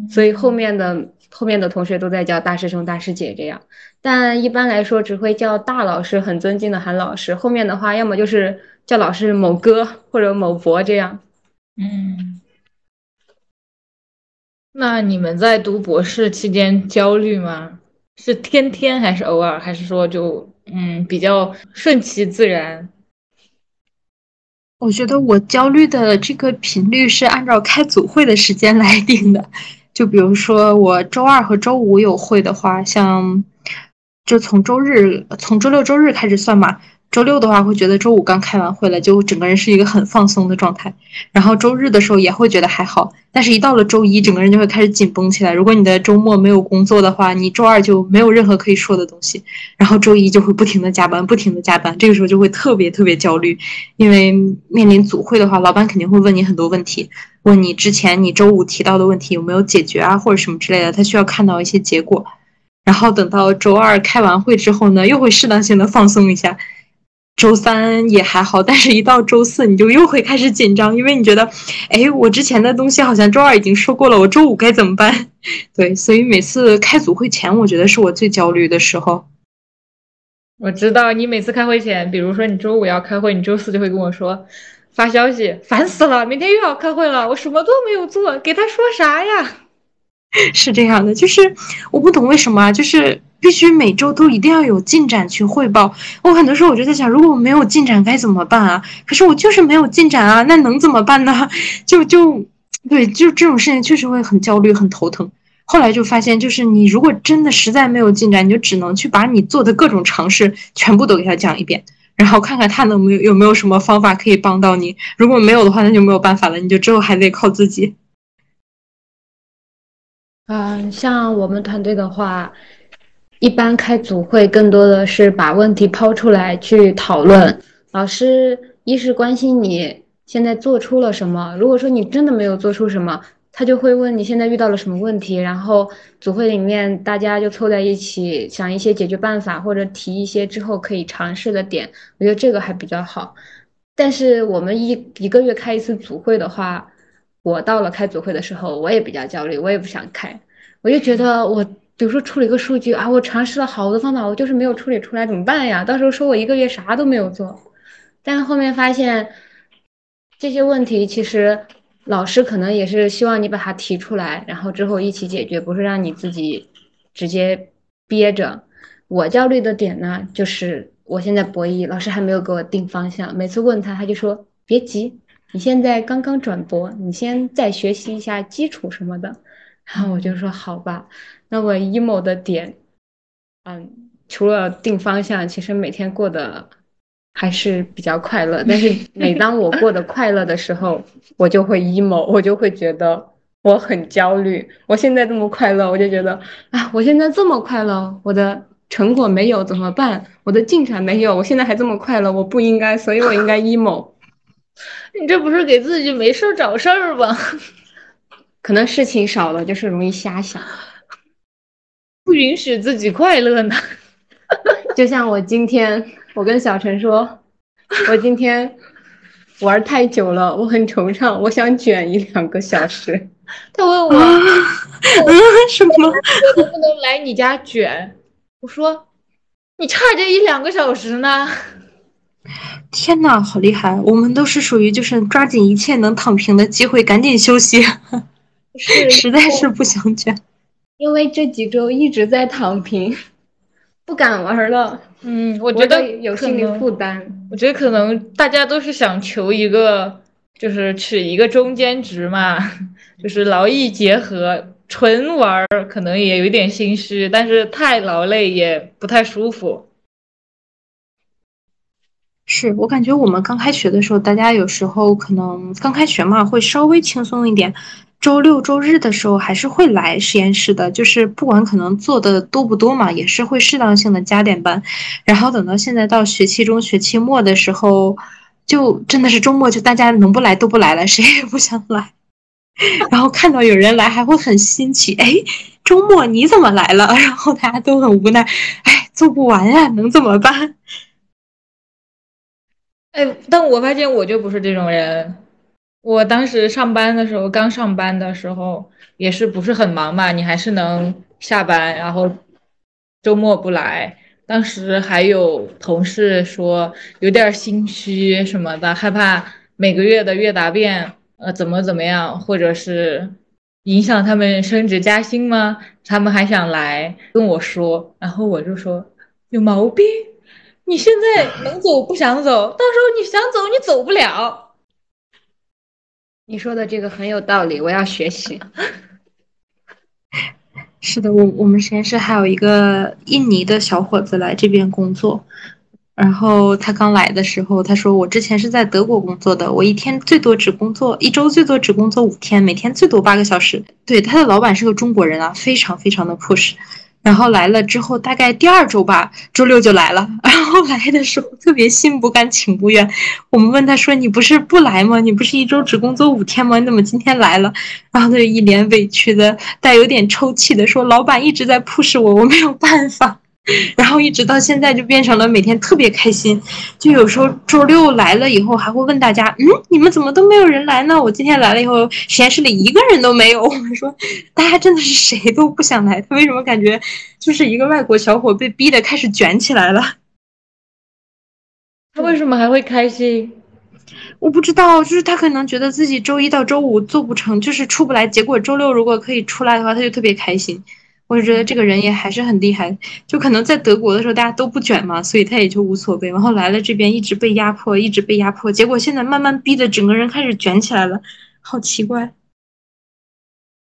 所以后面的后面的同学都在叫大师兄、大师姐这样。但一般来说，只会叫大老师，很尊敬的喊老师。后面的话，要么就是叫老师某哥或者某博这样。嗯，那你们在读博士期间焦虑吗？是天天还是偶尔，还是说就嗯比较顺其自然？我觉得我焦虑的这个频率是按照开组会的时间来定的，就比如说我周二和周五有会的话，像就从周日从周六周日开始算嘛。周六的话会觉得周五刚开完会了，就整个人是一个很放松的状态。然后周日的时候也会觉得还好，但是一到了周一，整个人就会开始紧绷起来。如果你的周末没有工作的话，你周二就没有任何可以说的东西，然后周一就会不停的加班，不停的加班。这个时候就会特别特别焦虑，因为面临组会的话，老板肯定会问你很多问题，问你之前你周五提到的问题有没有解决啊，或者什么之类的，他需要看到一些结果。然后等到周二开完会之后呢，又会适当性的放松一下。周三也还好，但是一到周四你就又会开始紧张，因为你觉得，哎，我之前的东西好像周二已经说过了，我周五该怎么办？*laughs* 对，所以每次开组会前，我觉得是我最焦虑的时候。我知道你每次开会前，比如说你周五要开会，你周四就会跟我说发消息，烦死了，明天又要开会了，我什么都没有做，给他说啥呀？*laughs* 是这样的，就是我不懂为什么啊，就是。必须每周都一定要有进展去汇报。我很多时候我就在想，如果我没有进展该怎么办啊？可是我就是没有进展啊，那能怎么办呢？就就对，就这种事情确实会很焦虑、很头疼。后来就发现，就是你如果真的实在没有进展，你就只能去把你做的各种尝试全部都给他讲一遍，然后看看他能没有有没有什么方法可以帮到你。如果没有的话，那就没有办法了，你就之后还得靠自己。嗯，像我们团队的话。一般开组会更多的是把问题抛出来去讨论。老师一是关心你现在做出了什么，如果说你真的没有做出什么，他就会问你现在遇到了什么问题，然后组会里面大家就凑在一起想一些解决办法，或者提一些之后可以尝试的点。我觉得这个还比较好。但是我们一一个月开一次组会的话，我到了开组会的时候，我也比较焦虑，我也不想开，我就觉得我。比如说处理个数据啊，我尝试了好多方法，我就是没有处理出来，怎么办呀？到时候说我一个月啥都没有做，但后面发现这些问题其实老师可能也是希望你把它提出来，然后之后一起解决，不是让你自己直接憋着。我焦虑的点呢，就是我现在博弈，老师还没有给我定方向，每次问他，他就说别急，你现在刚刚转博，你先再学习一下基础什么的。然后我就说好吧。那我 emo 的点，嗯，除了定方向，其实每天过得还是比较快乐。但是每 *laughs* 当我过得快乐的时候，我就会 emo，我就会觉得我很焦虑。我现在这么快乐，我就觉得啊，我现在这么快乐，我的成果没有怎么办？我的进展没有，我现在还这么快乐，我不应该，所以我应该 emo。*laughs* 你这不是给自己没事找事儿吗？*laughs* 可能事情少了，就是容易瞎想，*laughs* 不允许自己快乐呢。就像我今天，我跟小陈说，我今天玩太久了，我很惆怅，我想卷一两个小时。他问我，什么？我能不能来你家卷？我说，你差这一两个小时呢。天呐，好厉害！我们都是属于就是抓紧一切能躺平的机会，赶紧休息。是，*laughs* 实在是不想卷，因为这几周一直在躺平，*laughs* 不敢玩了。嗯，我我觉得有心理负担。我觉得可能大家都是想求一个，就是取一个中间值嘛，*laughs* 就是劳逸结合，纯玩儿可能也有一点心虚，但是太劳累也不太舒服。是我感觉我们刚开学的时候，大家有时候可能刚开学嘛，会稍微轻松一点。周六周日的时候还是会来实验室的，就是不管可能做的多不多嘛，也是会适当性的加点班。然后等到现在到学期中、学期末的时候，就真的是周末就大家能不来都不来了，*laughs* 谁也不想来。然后看到有人来还会很新奇，哎，周末你怎么来了？*laughs* 然后大家都很无奈，哎，做不完呀，能怎么办？哎，但我发现我就不是这种人。我当时上班的时候，刚上班的时候也是不是很忙嘛，你还是能下班，然后周末不来。当时还有同事说有点心虚什么的，害怕每个月的月答辩呃怎么怎么样，或者是影响他们升职加薪吗？他们还想来跟我说，然后我就说有毛病。你现在能走不想走，到时候你想走你走不了。你说的这个很有道理，我要学习。*laughs* 是的，我我们实验室还有一个印尼的小伙子来这边工作，然后他刚来的时候，他说我之前是在德国工作的，我一天最多只工作一周最多只工作五天，每天最多八个小时。对，他的老板是个中国人啊，非常非常的 push。然后来了之后，大概第二周吧，周六就来了。然后来的时候特别心不甘情不愿。我们问他说：“你不是不来吗？你不是一周只工作五天吗？你怎么今天来了？”然后他就一脸委屈的，带有点抽泣的说：“老板一直在 push 我，我没有办法。” *laughs* 然后一直到现在就变成了每天特别开心，就有时候周六来了以后还会问大家：“嗯，你们怎么都没有人来呢？我今天来了以后，实验室里一个人都没有。*laughs* ”我们说，大家真的是谁都不想来。他为什么感觉就是一个外国小伙被逼的开始卷起来了？他为什么还会开心？我不知道，就是他可能觉得自己周一到周五做不成，就是出不来，结果周六如果可以出来的话，他就特别开心。我就觉得这个人也还是很厉害，就可能在德国的时候大家都不卷嘛，所以他也就无所谓。然后来了这边一直被压迫，一直被压迫，结果现在慢慢逼的整个人开始卷起来了，好奇怪。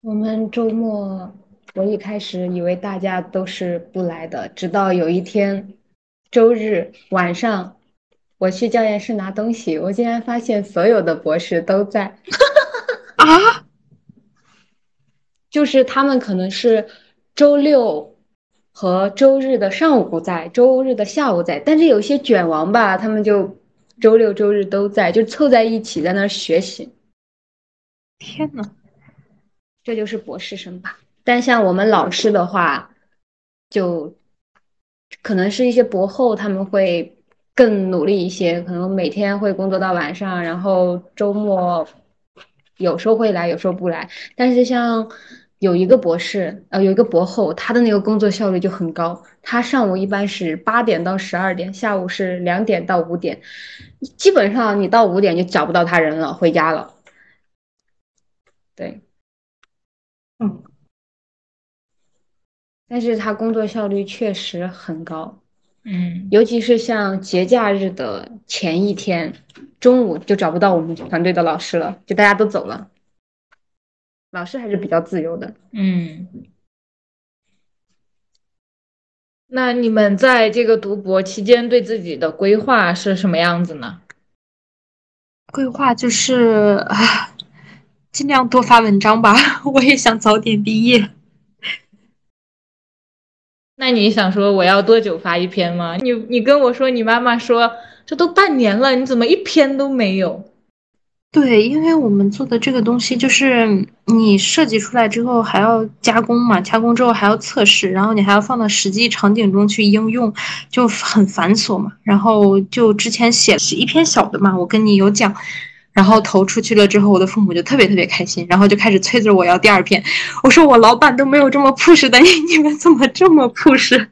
我们周末，我一开始以为大家都是不来的，直到有一天，周日晚上，我去教研室拿东西，我竟然发现所有的博士都在。啊？*laughs* 就是他们可能是。周六和周日的上午不在，周日的下午在。但是有些卷王吧，他们就周六周日都在，就凑在一起在那儿学习。天呐，这就是博士生吧？但像我们老师的话，就可能是一些博后，他们会更努力一些，可能每天会工作到晚上，然后周末有时候会来，有时候不来。但是像有一个博士，呃，有一个博后，他的那个工作效率就很高。他上午一般是八点到十二点，下午是两点到五点，基本上你到五点就找不到他人了，回家了。对，嗯，但是他工作效率确实很高，嗯，尤其是像节假日的前一天，中午就找不到我们团队的老师了，就大家都走了。老师还是比较自由的，嗯。那你们在这个读博期间对自己的规划是什么样子呢？规划就是啊，尽量多发文章吧。*laughs* 我也想早点毕业。那你想说我要多久发一篇吗？你你跟我说，你妈妈说这都半年了，你怎么一篇都没有？对，因为我们做的这个东西就是你设计出来之后还要加工嘛，加工之后还要测试，然后你还要放到实际场景中去应用，就很繁琐嘛。然后就之前写是一篇小的嘛，我跟你有讲，然后投出去了之后，我的父母就特别特别开心，然后就开始催着我要第二篇。我说我老板都没有这么 push 的，你 *laughs* 你们怎么这么 push？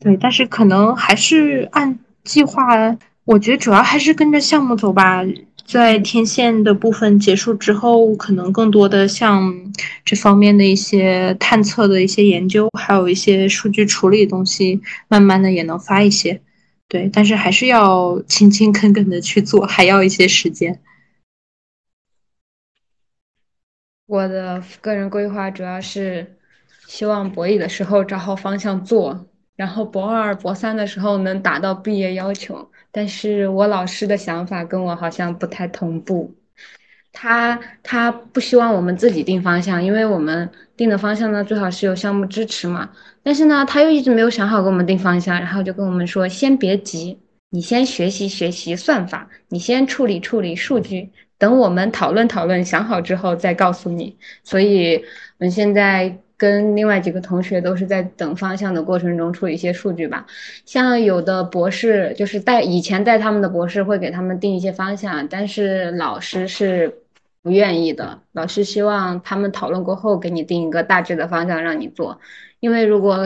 对，但是可能还是按计划。我觉得主要还是跟着项目走吧，在天线的部分结束之后，可能更多的像这方面的一些探测的一些研究，还有一些数据处理东西，慢慢的也能发一些。对，但是还是要勤勤恳恳的去做，还要一些时间。我的个人规划主要是希望博一的时候找好方向做，然后博二、博三的时候能达到毕业要求。但是我老师的想法跟我好像不太同步，他他不希望我们自己定方向，因为我们定的方向呢最好是有项目支持嘛。但是呢，他又一直没有想好给我们定方向，然后就跟我们说，先别急，你先学习学习算法，你先处理处理数据，等我们讨论讨论想好之后再告诉你。所以我们现在。跟另外几个同学都是在等方向的过程中处理一些数据吧，像有的博士就是带以前带他们的博士会给他们定一些方向，但是老师是不愿意的，老师希望他们讨论过后给你定一个大致的方向让你做，因为如果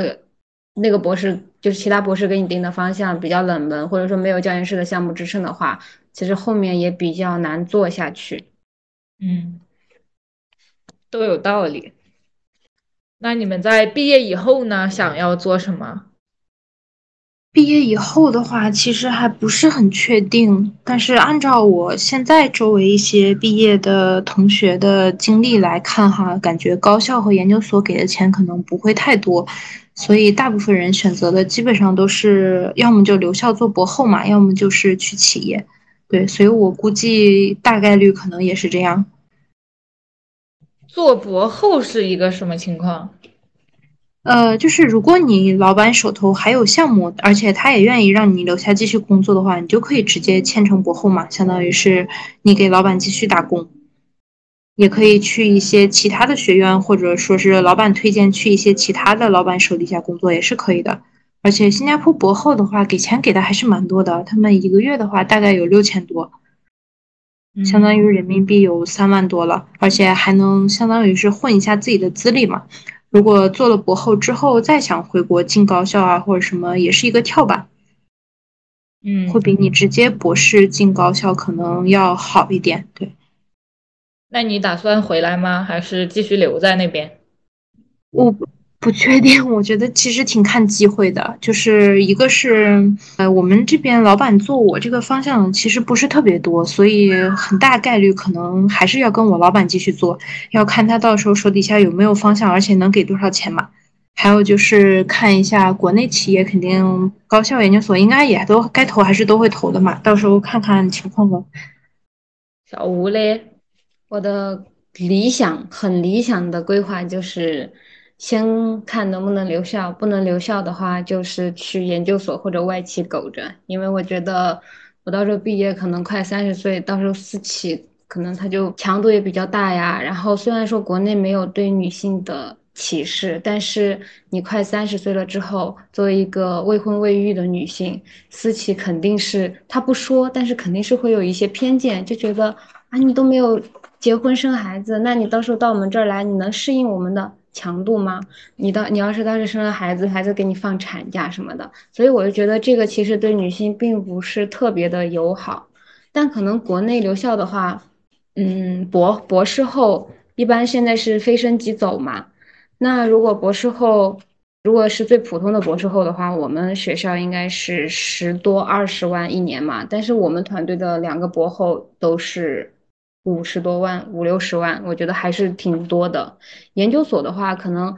那个博士就是其他博士给你定的方向比较冷门，或者说没有教研室的项目支撑的话，其实后面也比较难做下去。嗯，都有道理。那你们在毕业以后呢？想要做什么？毕业以后的话，其实还不是很确定。但是按照我现在周围一些毕业的同学的经历来看，哈，感觉高校和研究所给的钱可能不会太多，所以大部分人选择的基本上都是要么就留校做博后嘛，要么就是去企业。对，所以我估计大概率可能也是这样。做博后是一个什么情况？呃，就是如果你老板手头还有项目，而且他也愿意让你留下继续工作的话，你就可以直接签成博后嘛，相当于是你给老板继续打工。也可以去一些其他的学院，或者说是老板推荐去一些其他的老板手底下工作也是可以的。而且新加坡博后的话，给钱给的还是蛮多的，他们一个月的话大概有六千多。相当于人民币有三万多了，而且还能相当于是混一下自己的资历嘛。如果做了博后之后再想回国进高校啊或者什么，也是一个跳板。嗯，会比你直接博士进高校可能要好一点。对，那你打算回来吗？还是继续留在那边？我。不确定，我觉得其实挺看机会的。就是一个是，呃，我们这边老板做我这个方向其实不是特别多，所以很大概率可能还是要跟我老板继续做，要看他到时候手底下有没有方向，而且能给多少钱嘛。还有就是看一下国内企业，肯定高校研究所应该也都该投还是都会投的嘛，到时候看看情况吧。小吴嘞，我的理想很理想的规划就是。先看能不能留校，不能留校的话，就是去研究所或者外企苟着。因为我觉得我到时候毕业可能快三十岁，到时候私企可能它就强度也比较大呀。然后虽然说国内没有对女性的歧视，但是你快三十岁了之后，作为一个未婚未育的女性，私企肯定是他不说，但是肯定是会有一些偏见，就觉得啊你都没有结婚生孩子，那你到时候到我们这儿来，你能适应我们的？强度吗？你到你要是当时生了孩子，孩子给你放产假什么的，所以我就觉得这个其实对女性并不是特别的友好。但可能国内留校的话，嗯，博博士后一般现在是飞升即走嘛。那如果博士后如果是最普通的博士后的话，我们学校应该是十多二十万一年嘛。但是我们团队的两个博后都是五十多万、五六十万，我觉得还是挺多的。研究所的话，可能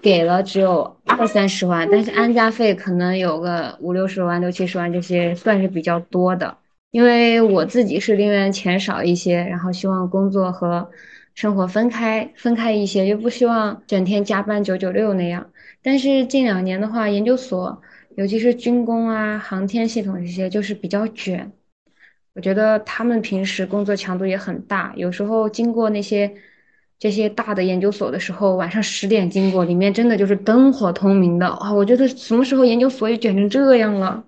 给了只有二三十万，但是安家费可能有个五六十万、六七十万，这些算是比较多的。因为我自己是宁愿钱少一些，然后希望工作和生活分开分开一些，又不希望整天加班九九六那样。但是近两年的话，研究所，尤其是军工啊、航天系统这些，就是比较卷。我觉得他们平时工作强度也很大，有时候经过那些这些大的研究所的时候，晚上十点经过，里面真的就是灯火通明的啊！我觉得什么时候研究所也卷成这样了？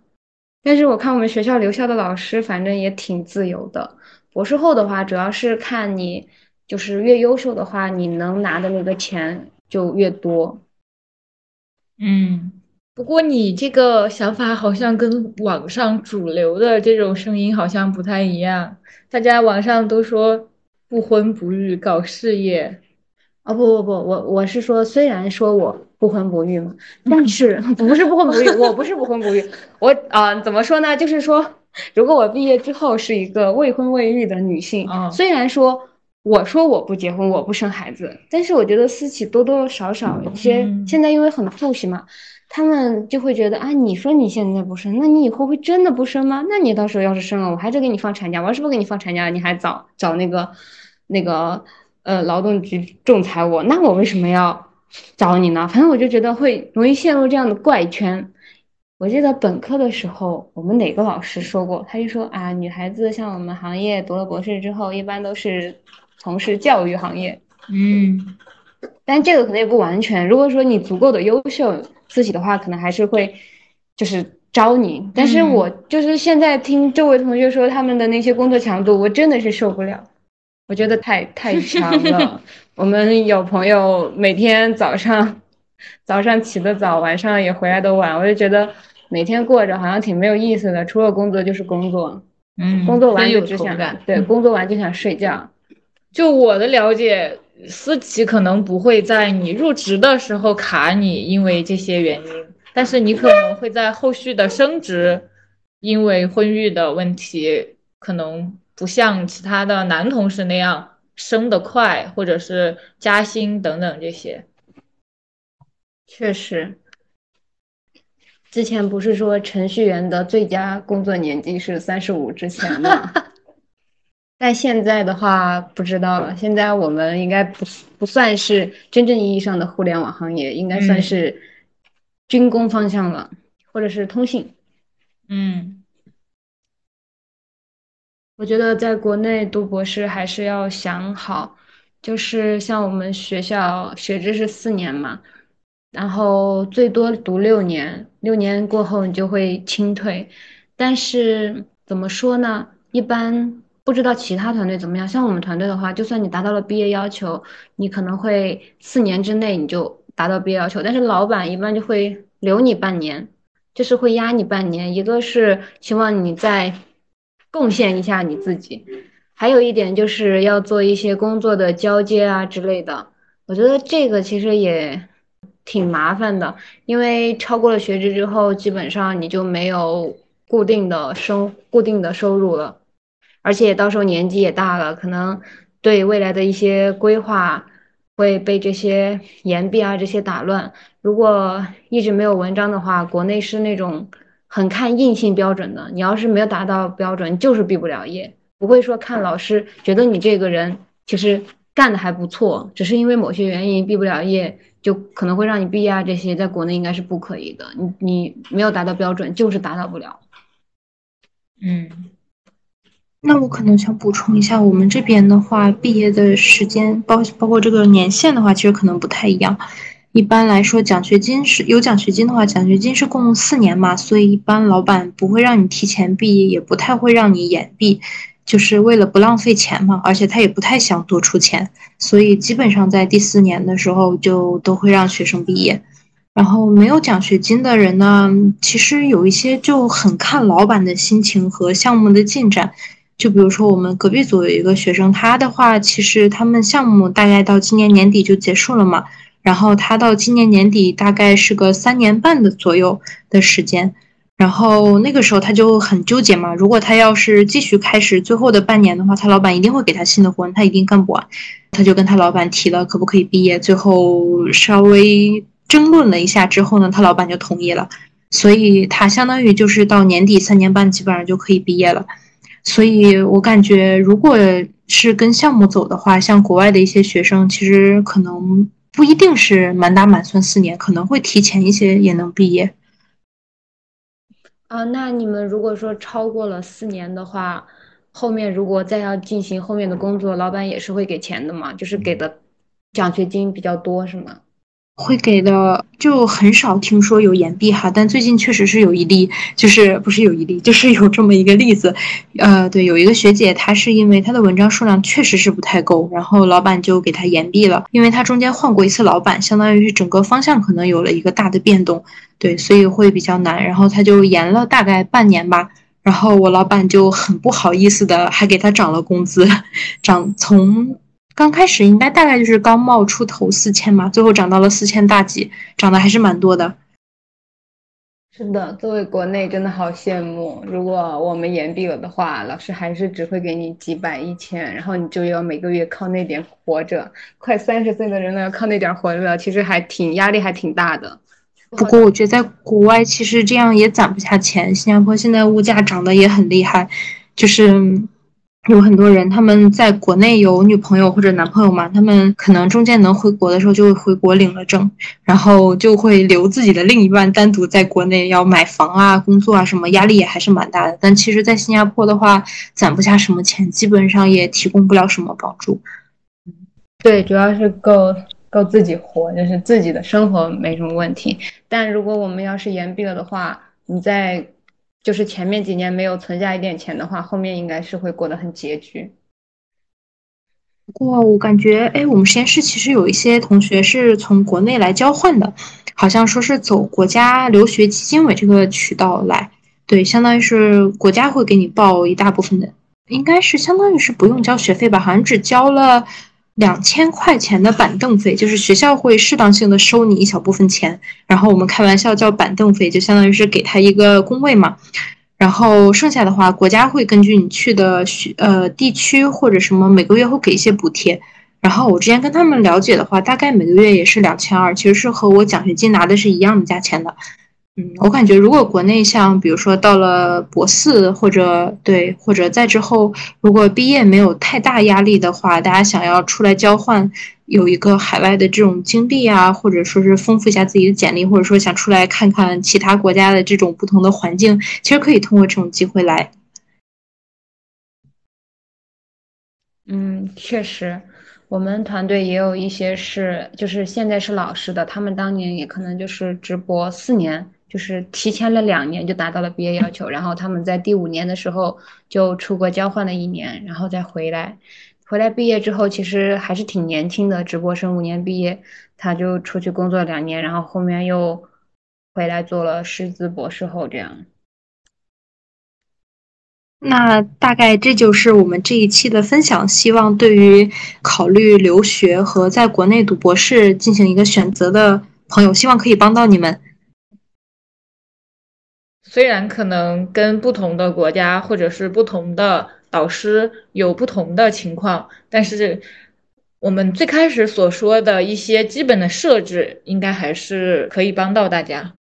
但是我看我们学校留校的老师，反正也挺自由的。博士后的话，主要是看你就是越优秀的话，你能拿的那个钱就越多。嗯，不过你这个想法好像跟网上主流的这种声音好像不太一样。大家网上都说不婚不育搞事业。哦不不不，我我是说，虽然说我不婚不育嘛，*laughs* 但是不是不婚不育，我不是不婚不育，我啊怎么说呢？就是说，如果我毕业之后是一个未婚未育的女性，虽然说我说我不结婚，我不生孩子，但是我觉得私企多多少少有些现在因为很 push 嘛，他们就会觉得啊，你说你现在不生，那你以后会真的不生吗？那你到时候要是生了，我还是给你放产假，我要是不给你放产假，你还找找那个那个。呃，劳动局仲裁我，那我为什么要找你呢？反正我就觉得会容易陷入这样的怪圈。我记得本科的时候，我们哪个老师说过，他就说啊，女孩子像我们行业读了博士之后，一般都是从事教育行业。嗯，但这个可能也不完全。如果说你足够的优秀，自己的话可能还是会就是招你。但是我就是现在听周围同学说他们的那些工作强度，我真的是受不了。我觉得太太强了。*laughs* 我们有朋友每天早上早上起得早，晚上也回来的晚，我就觉得每天过着好像挺没有意思的。除了工作就是工作，嗯，工作完就只想对，工作完就想睡觉。就我的了解，私企可能不会在你入职的时候卡你，因为这些原因，但是你可能会在后续的升职，因为婚育的问题可能。不像其他的男同事那样升得快，或者是加薪等等这些。确实，之前不是说程序员的最佳工作年纪是三十五之前吗？*laughs* 但现在的话不知道了。现在我们应该不不算是真正意义上的互联网行业，应该算是军工方向了，或者是通信。嗯。我觉得在国内读博士还是要想好，就是像我们学校学制是四年嘛，然后最多读六年，六年过后你就会清退。但是怎么说呢？一般不知道其他团队怎么样。像我们团队的话，就算你达到了毕业要求，你可能会四年之内你就达到毕业要求，但是老板一般就会留你半年，就是会压你半年。一个是希望你再。贡献一下你自己，还有一点就是要做一些工作的交接啊之类的。我觉得这个其实也挺麻烦的，因为超过了学制之后，基本上你就没有固定的生固定的收入了，而且到时候年纪也大了，可能对未来的一些规划会被这些延毕啊这些打乱。如果一直没有文章的话，国内是那种。很看硬性标准的，你要是没有达到标准，就是毕不了业。不会说看老师觉得你这个人其实干的还不错，只是因为某些原因毕不了业，就可能会让你毕业啊。这些在国内应该是不可以的。你你没有达到标准，就是达到不了。嗯，那我可能想补充一下，我们这边的话，毕业的时间包包括这个年限的话，其实可能不太一样。一般来说，奖学金是有奖学金的话，奖学金是共四年嘛，所以一般老板不会让你提前毕业，也不太会让你延毕，就是为了不浪费钱嘛。而且他也不太想多出钱，所以基本上在第四年的时候就都会让学生毕业。然后没有奖学金的人呢，其实有一些就很看老板的心情和项目的进展。就比如说我们隔壁组有一个学生，他的话其实他们项目大概到今年年底就结束了嘛。然后他到今年年底大概是个三年半的左右的时间，然后那个时候他就很纠结嘛，如果他要是继续开始最后的半年的话，他老板一定会给他新的活，他一定干不完。他就跟他老板提了可不可以毕业，最后稍微争论了一下之后呢，他老板就同意了。所以他相当于就是到年底三年半基本上就可以毕业了。所以我感觉，如果是跟项目走的话，像国外的一些学生，其实可能不一定是满打满算四年，可能会提前一些也能毕业。啊，那你们如果说超过了四年的话，后面如果再要进行后面的工作，老板也是会给钱的嘛？就是给的奖学金比较多，是吗？会给的就很少听说有延毕哈，但最近确实是有一例，就是不是有一例，就是有这么一个例子，呃，对，有一个学姐，她是因为她的文章数量确实是不太够，然后老板就给她延毕了，因为她中间换过一次老板，相当于是整个方向可能有了一个大的变动，对，所以会比较难，然后她就延了大概半年吧，然后我老板就很不好意思的还给她涨了工资，涨从。刚开始应该大概就是刚冒出头四千嘛，最后涨到了四千大几，涨的还是蛮多的。是的，作为国内真的好羡慕。如果我们延毕了的话，老师还是只会给你几百一千，然后你就要每个月靠那点活着。快三十岁的人了，要靠那点活着，其实还挺压力，还挺大的。不过我觉得在国外其实这样也攒不下钱。新加坡现在物价涨得也很厉害，就是。有很多人，他们在国内有女朋友或者男朋友嘛，他们可能中间能回国的时候，就会回国领了证，然后就会留自己的另一半单独在国内要买房啊、工作啊什么，压力也还是蛮大的。但其实，在新加坡的话，攒不下什么钱，基本上也提供不了什么帮助。对，主要是够够自己活，就是自己的生活没什么问题。但如果我们要是延毕了的话，你在。就是前面几年没有存下一点钱的话，后面应该是会过得很拮据。不过我感觉，哎，我们实验室其实有一些同学是从国内来交换的，好像说是走国家留学基金委这个渠道来，对，相当于是国家会给你报一大部分的，应该是相当于是不用交学费吧，好像只交了两千块钱的板凳费，就是学校会适当性的收你一小部分钱，然后我们开玩笑叫板凳费，就相当于是给他一个工位嘛。然后剩下的话，国家会根据你去的学呃地区或者什么，每个月会给一些补贴。然后我之前跟他们了解的话，大概每个月也是两千二，其实是和我奖学金拿的是一样的价钱的。嗯，我感觉如果国内像比如说到了博四或者对或者在之后，如果毕业没有太大压力的话，大家想要出来交换，有一个海外的这种经历啊，或者说是丰富一下自己的简历，或者说想出来看看其他国家的这种不同的环境，其实可以通过这种机会来。嗯，确实，我们团队也有一些是就是现在是老师的，他们当年也可能就是直播四年。就是提前了两年就达到了毕业要求，然后他们在第五年的时候就出国交换了一年，然后再回来。回来毕业之后，其实还是挺年轻的，直播生五年毕业，他就出去工作两年，然后后面又回来做了师资博士后这样。那大概这就是我们这一期的分享，希望对于考虑留学和在国内读博士进行一个选择的朋友，希望可以帮到你们。虽然可能跟不同的国家或者是不同的导师有不同的情况，但是我们最开始所说的一些基本的设置，应该还是可以帮到大家。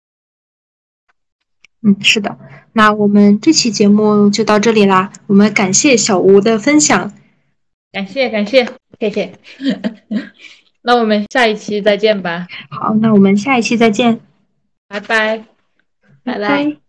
嗯，是的。那我们这期节目就到这里啦，我们感谢小吴的分享，感谢感谢，谢谢。*laughs* 那我们下一期再见吧。好，那我们下一期再见，拜拜，拜拜。